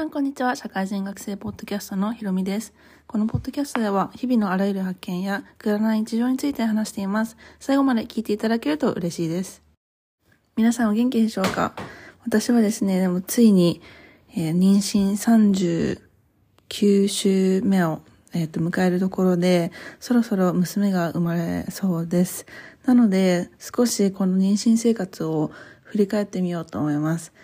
さんこんにちは。社会人学生ポッドキャストのひろみです。このポッドキャストでは日々のあらゆる発見やくだらない日常について話しています。最後まで聞いていただけると嬉しいです。皆さんお元気でしょうか？私はですね、でもついに、えー妊娠39週目を、えーと迎えるところで、そろそろ娘が生まれそうです。なので、少しこの妊娠生活を振り返ってみようと思います。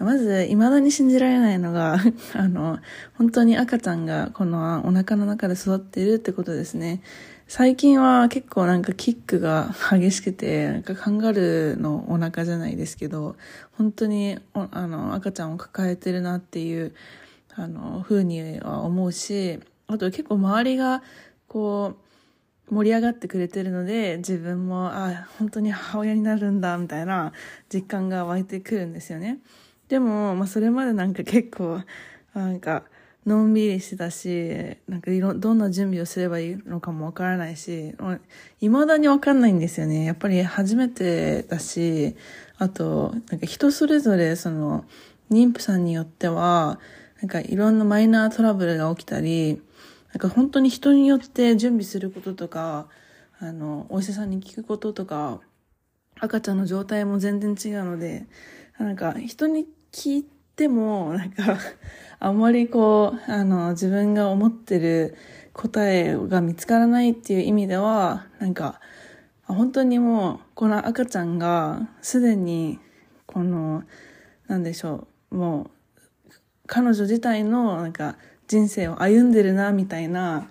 まず、未だに信じられないのが、あの、本当に赤ちゃんがこのお腹の中で育っているってことですね。最近は結構なんかキックが激しくて、なんかカンガルーのお腹じゃないですけど、本当にあの赤ちゃんを抱えてるなっていう、あの、風には思うし、あと結構周りが、こう、盛り上がってくれてるので、自分も、あ、本当に母親になるんだ、みたいな実感が湧いてくるんですよね。でも、まあ、それまでなんか結構、なんか、のんびりしてたし、なんかいろ、どんな準備をすればいいのかもわからないし、未だにわかんないんですよね。やっぱり初めてだし、あと、なんか人それぞれ、その、妊婦さんによっては、なんかいろんなマイナートラブルが起きたり、なんか本当に人によって準備することとか、あの、お医者さんに聞くこととか、赤ちゃんの状態も全然違うので、なんか人に聞いても、なんか、あんまりこう、あの、自分が思ってる答えが見つからないっていう意味では、なんか、本当にもう、この赤ちゃんが、すでに、この、なんでしょう、もう、彼女自体の、なんか、人生を歩んでるな、みたいな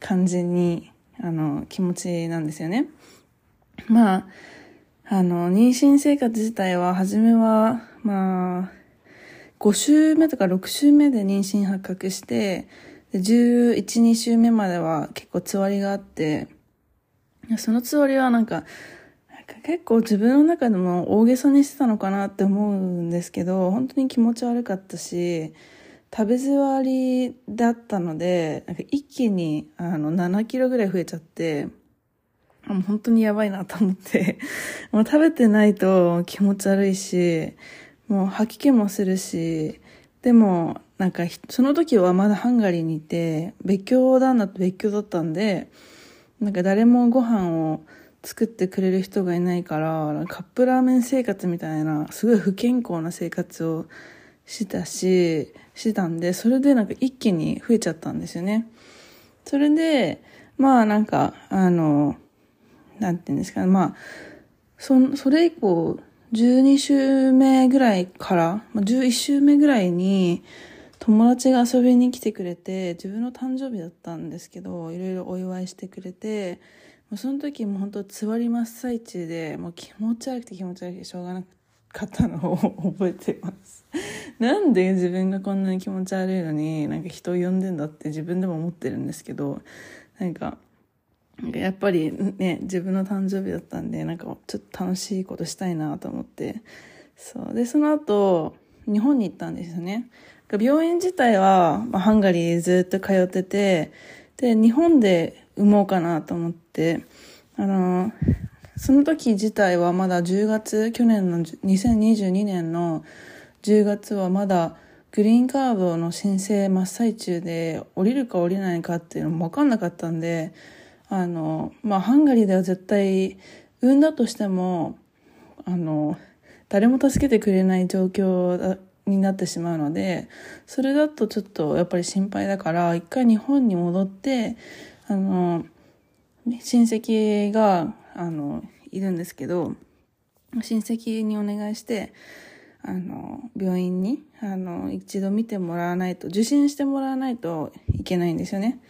感じに、あの、気持ちなんですよね。まあ、あの、妊娠生活自体は、初めは、まあ、5週目とか6週目で妊娠発覚して、11、2週目までは結構つわりがあって、そのつわりはなんか、なんか結構自分の中でも大げさにしてたのかなって思うんですけど、本当に気持ち悪かったし、食べ座りだったので、なんか一気にあの7キロぐらい増えちゃって、もう本当にやばいなと思って、もう食べてないと気持ち悪いし、もう吐き気もするし、でも、なんか、その時はまだハンガリーにいて、別居旦那と別居だったんで、なんか誰もご飯を作ってくれる人がいないから、カップラーメン生活みたいな、すごい不健康な生活をしたし、してたんで、それでなんか一気に増えちゃったんですよね。それで、まあなんか、あの、なんていうんですか、まあ、そ、それ以降、12週目ぐらいから、まあ、11週目ぐらいに、友達が遊びに来てくれて、自分の誕生日だったんですけど、いろいろお祝いしてくれて、もうその時も本当つわり真っ最中で、もう気持ち悪くて気持ち悪くてしょうがなかったのを 覚えてます。なんで自分がこんなに気持ち悪いのに、なんか人を呼んでんだって自分でも思ってるんですけど、なんか、やっぱりね、自分の誕生日だったんで、なんかちょっと楽しいことしたいなと思って。そう。で、その後、日本に行ったんですよね。病院自体は、まあ、ハンガリーずっと通ってて、で、日本で産もうかなと思って、あの、その時自体はまだ10月、去年の2022年の10月はまだグリーンカードの申請真っ最中で降りるか降りないかっていうのも分かんなかったんで、あの、まあ、ハンガリーでは絶対、産んだとしても、あの、誰も助けてくれない状況になってしまうので、それだとちょっとやっぱり心配だから、一回日本に戻って、あの、親戚が、あの、いるんですけど、親戚にお願いして、あの、病院に、あの、一度見てもらわないと、受診してもらわないといけないんですよね。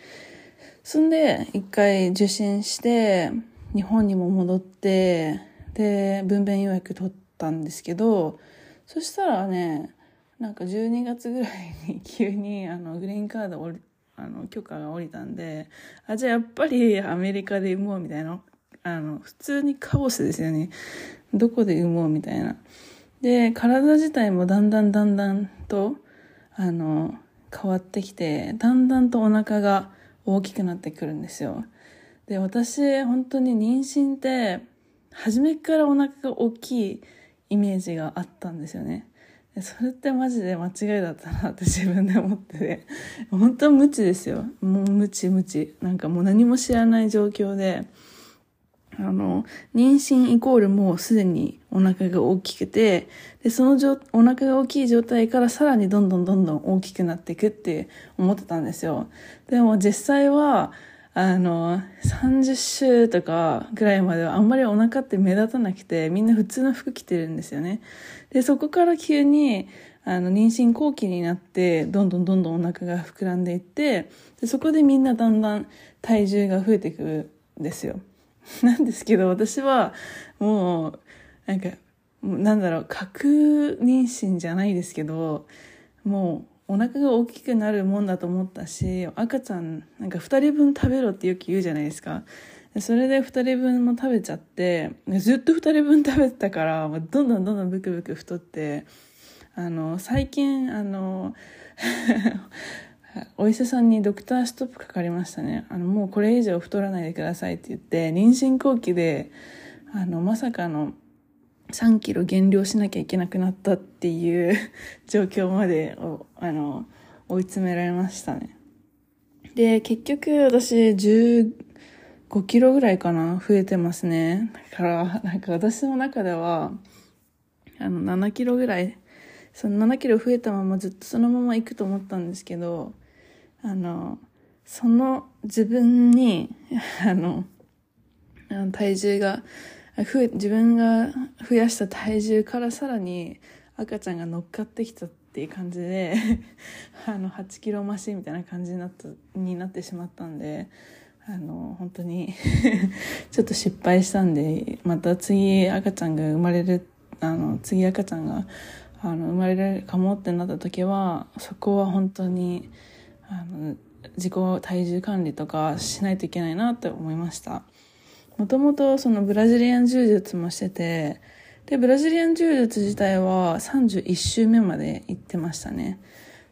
そんで、一回受診して、日本にも戻って、で、分娩予約取ったんですけど、そしたらね、なんか12月ぐらいに 急にあのグリーンカードおりあの許可が下りたんで、あ、じゃあやっぱりアメリカで産もうみたいな。あの、普通にカオスですよね。どこで産もうみたいな。で、体自体もだんだんだんだんと、あの、変わってきて、だんだんとお腹が大きくなってくるんですよ。で、私、本当に妊娠って、初めからお腹が大きいイメージがあったんですよね。それってマジで間違いだったなって 自分で思ってて本当無知ですよもう無知無知なんかもう何も知らない状況であの、妊娠イコールもうすでにお腹が大きくて、で、その状、お腹が大きい状態からさらにどんどんどんどん大きくなっていくって思ってたんですよ。でも実際は、あの、30週とかぐらいまではあんまりお腹って目立たなくて、みんな普通の服着てるんですよね。で、そこから急に、あの、妊娠後期になって、どんどんどんどんお腹が膨らんでいって、でそこでみんなだんだん体重が増えていくんですよ。なんですけど、私はもう、なんか、なんだろう、核妊娠じゃないですけど、もうお腹が大きくなるもんだと思ったし、赤ちゃん、なんか2人分食べろってよく言うじゃないですか。それで2人分も食べちゃって、ずっと2人分食べてたから、どんどんどんどんブクブク太って、あの、最近、あの、お医者さんにドクターストップかかりましたね。あの、もうこれ以上太らないでくださいって言って、妊娠後期で、あの、まさかの3キロ減量しなきゃいけなくなったっていう 状況まで、あの、追い詰められましたね。で、結局私15キロぐらいかな、増えてますね。だから、なんか私の中では、あの、7キロぐらい、その7キロ増えたままずっとそのまま行くと思ったんですけど、あのその自分に あの体重が自分が増やした体重からさらに赤ちゃんが乗っかってきたっていう感じで あの8キロ増しみたいな感じになったになってしまったんであの本当に ちょっと失敗したんでまた次赤ちゃんが生まれるあの次赤ちゃんがあの生まれるかもってなった時はそこは本当に。あの自己体重管理とかしないといけないなって思いました。もともとそのブラジリアン柔術もしててでブラジリアン柔術自体は31週目まで行ってましたね。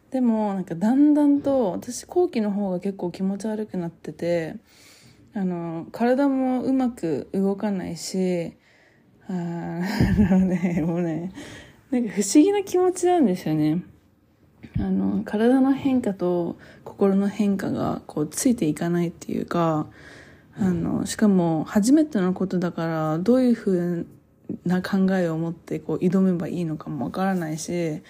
でもなんかだんだんと私後期の方が結構気持ち悪くなっててあの体もうまく動かないし あのねもうねなんか不思議な気持ちなんですよね。あの体の変化と心の変化がこうついていかないっていうかあのしかも初めてのことだからどういうふうな考えを持ってこう挑めばいいのかもわからないし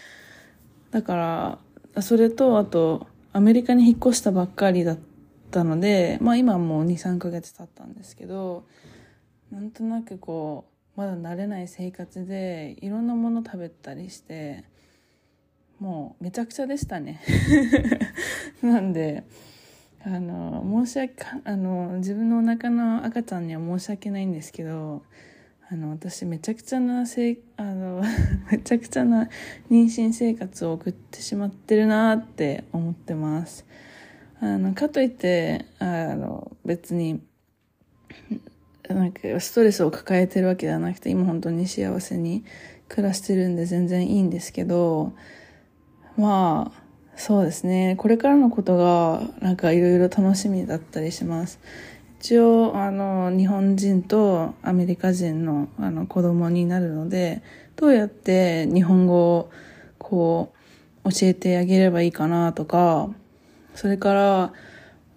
だからそれとあとアメリカに引っ越したばっかりだったのでまあ今もう23ヶ月経ったんですけどなんとなくこうまだ慣れない生活でいろんなもの食べたりしてもうめちゃくちゃでしたね。なんであの申し訳あの自分のお腹の赤ちゃんには申し訳ないんですけどあの私めちゃくちゃなせあの めちゃくちゃな妊娠生活を送ってしまってるなって思ってます。あのかといってあの別になんかストレスを抱えてるわけではなくて今本当に幸せに暮らしてるんで全然いいんですけどまあ、そうですね。これからのことが、なんかいろいろ楽しみだったりします。一応、あの、日本人とアメリカ人の、あの、子供になるので、どうやって日本語を、こう、教えてあげればいいかなとか、それから、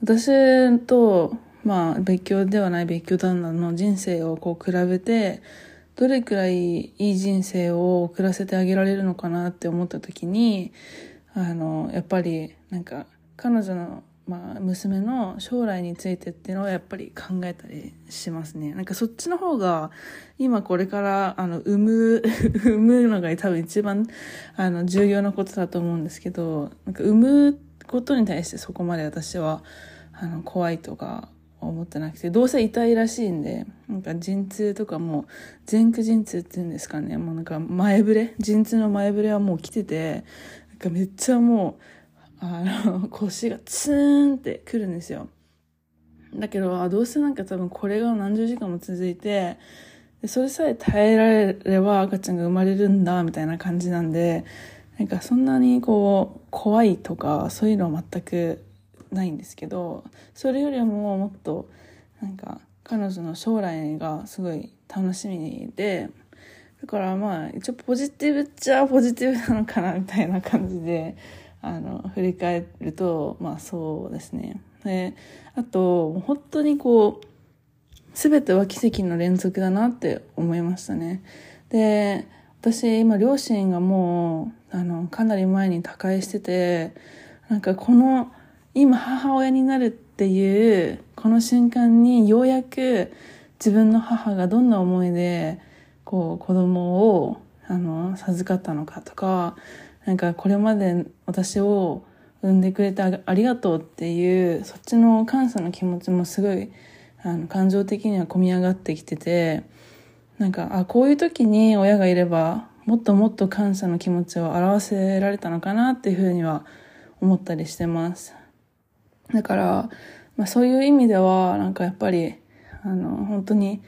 私と、まあ、別居ではない別居旦那の人生をこう比べて、どれくらいいい人生を送らせてあげられるのかなって思った時にあのやっぱりなんか彼女の、まあ、娘の将来についてっていうのはやっぱり考えたりしますね。なんかそっちの方が今これからあの産む 産むのが多分一番あの重要なことだと思うんですけどなんか産むことに対してそこまで私はあの怖いとか思ってなくて、どうせ痛いらしいんで、なんか陣痛とかも、前駆陣痛って言うんですかね、もうなんか前触れ、陣痛の前触れはもう来てて、なんかめっちゃもう、あの、腰がツーンってくるんですよ。だけど、どうせなんか多分これが何十時間も続いて、それさえ耐えられれば赤ちゃんが生まれるんだ、みたいな感じなんで、なんかそんなにこう、怖いとか、そういうのは全くないんですけどそれよりももっとなんか彼女の将来がすごい楽しみでだからまあ一応ポジティブっちゃポジティブなのかなみたいな感じであの振り返るとまあそうですね。であと本当にこう全ては奇跡の連続だなって思いましたね。で私今両親がもうあのかなり前に他界しててなんかこの今母親になるっていうこの瞬間にようやく自分の母がどんな思いでこう子供をあの授かったのかとかなんかこれまで私を産んでくれてありがとうっていうそっちの感謝の気持ちもすごいあの感情的には込み上がってきててなんかあこういう時に親がいればもっともっと感謝の気持ちを表せられたのかなっていうふうには思ったりしてます。だから、まあ、そういう意味ではなんかやっぱりあの本当に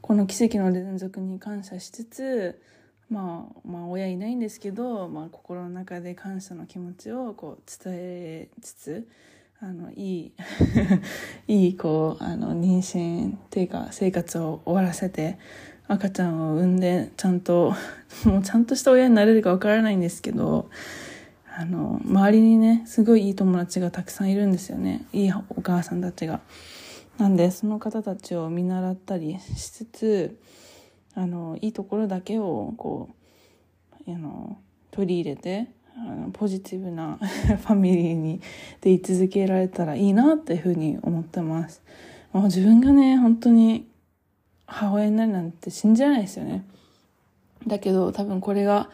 この奇跡の連続に感謝しつつ、まあ、まあ親いないんですけど、まあ、心の中で感謝の気持ちをこう伝えつつあのいい いいこうあの妊娠っていうか生活を終わらせて赤ちゃんを産んでちゃんと もうちゃんとした親になれるかわからないんですけどあの周りにねすごいいい友達がたくさんいるんですよねいいお母さんたちが。なんでその方たちを見習ったりしつつあのいいところだけをこうあの取り入れてあのポジティブな ファミリーにで居続けられたらいいなっていうふうに思ってます。もう自分がね本当に母親になるなんて信じられないですよね。だけど多分これが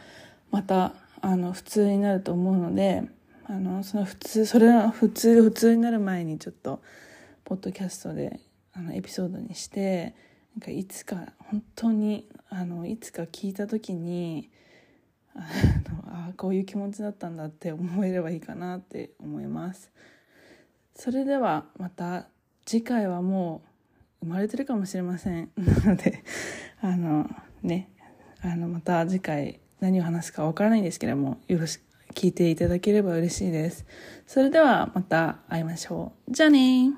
またあの普通になると思うのであのその普通それは普通普通になる前にちょっとポッドキャストであのエピソードにしてなんかいつか本当にあのいつか聞いた時にあのあこういう気持ちだったんだって思えればいいかなって思います。それではまた次回はもう生まれてるかもしれません。なのであのねあのまた次回何を話すかわからないんですけれども、よろしく聞いていただければ嬉しいです。それではまた会いましょう。じゃあね